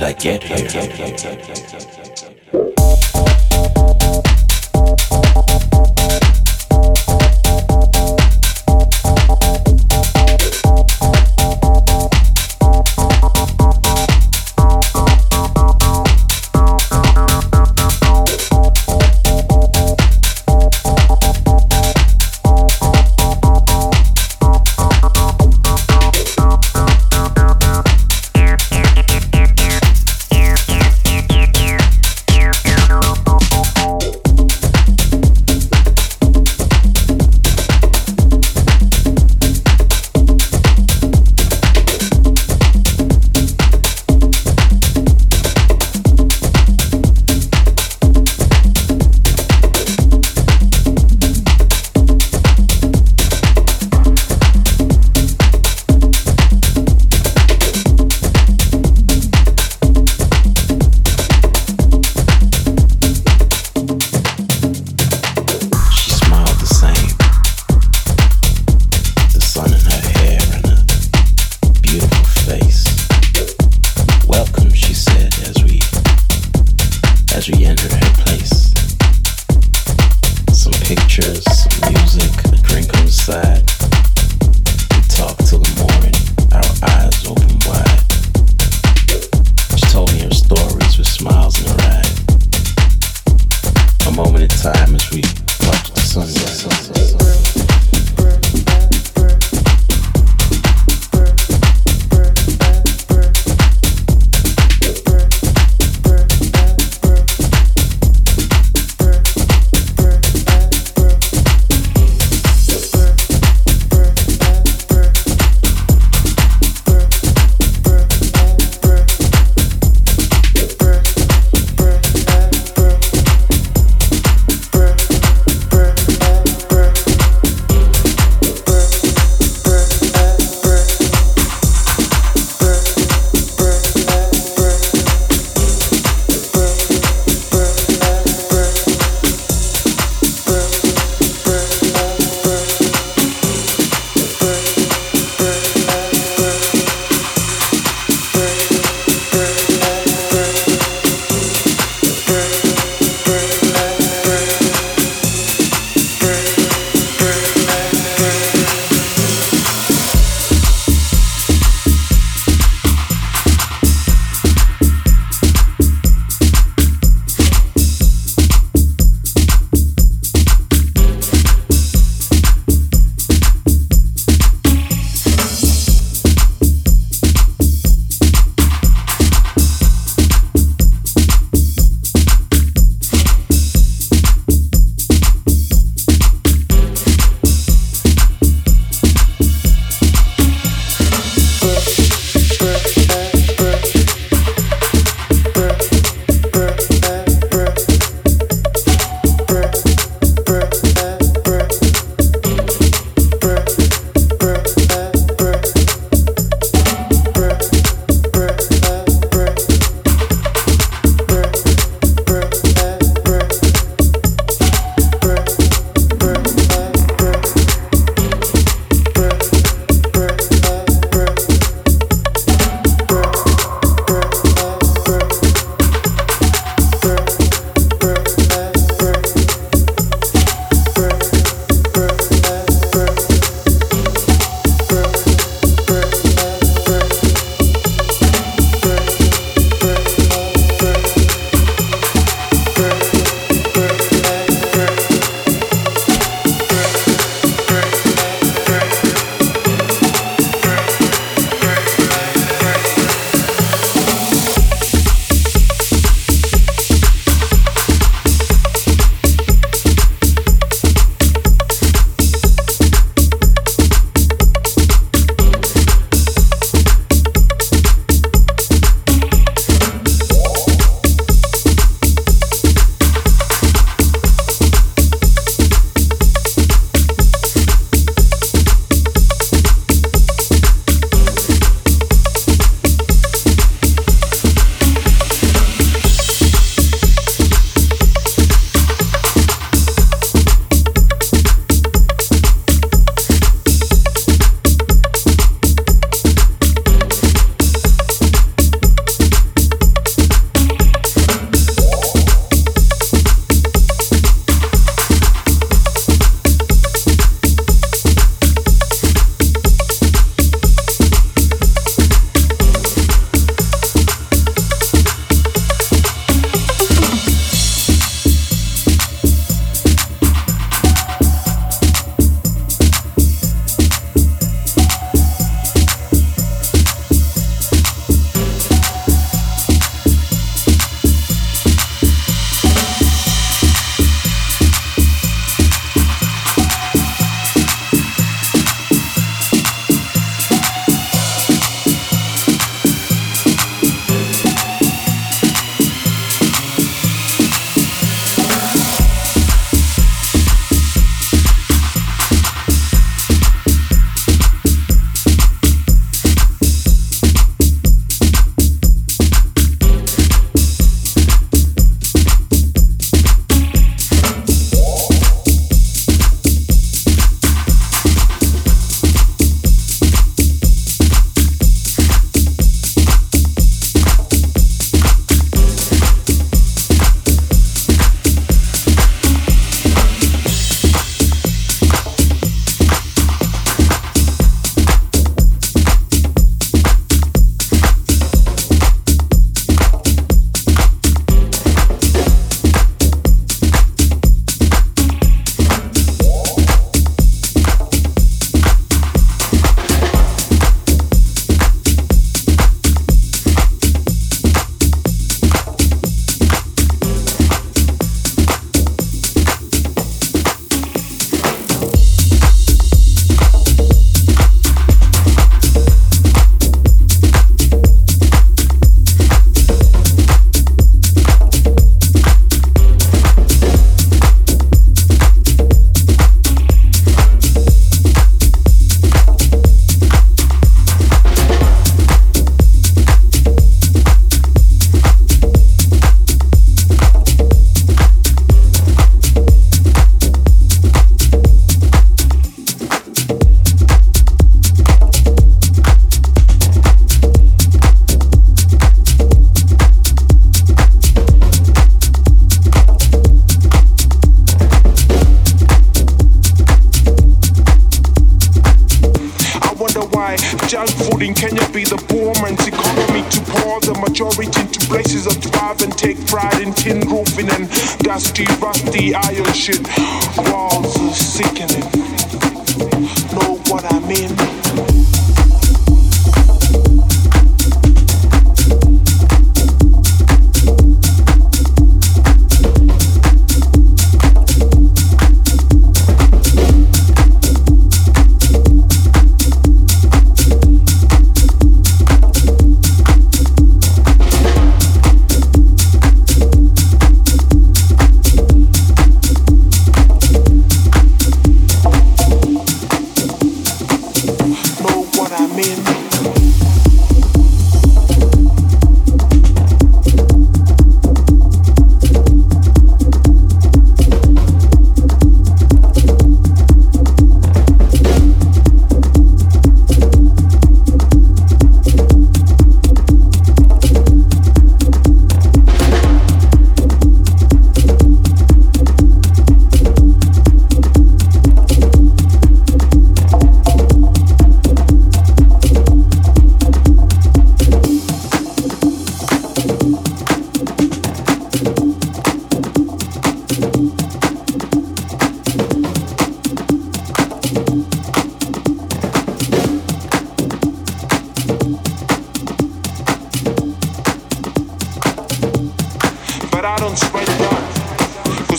did I get here?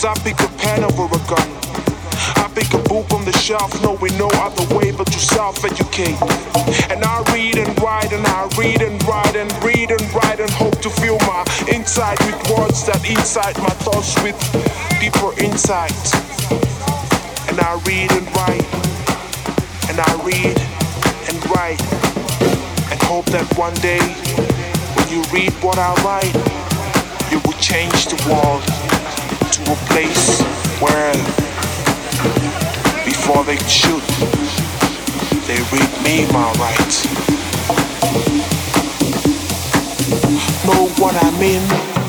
Cause I pick a pen over a gun. I pick a book on the shelf, knowing no other way but to self educate. And I read and write, and I read and write, and read and write, and hope to fill my inside with words that inside my thoughts with deeper insight. And I read and write, and I read and write, and hope that one day when you read what I write, you will change the world comfortable place where before they shoot, they read me my rights. Know what I mean?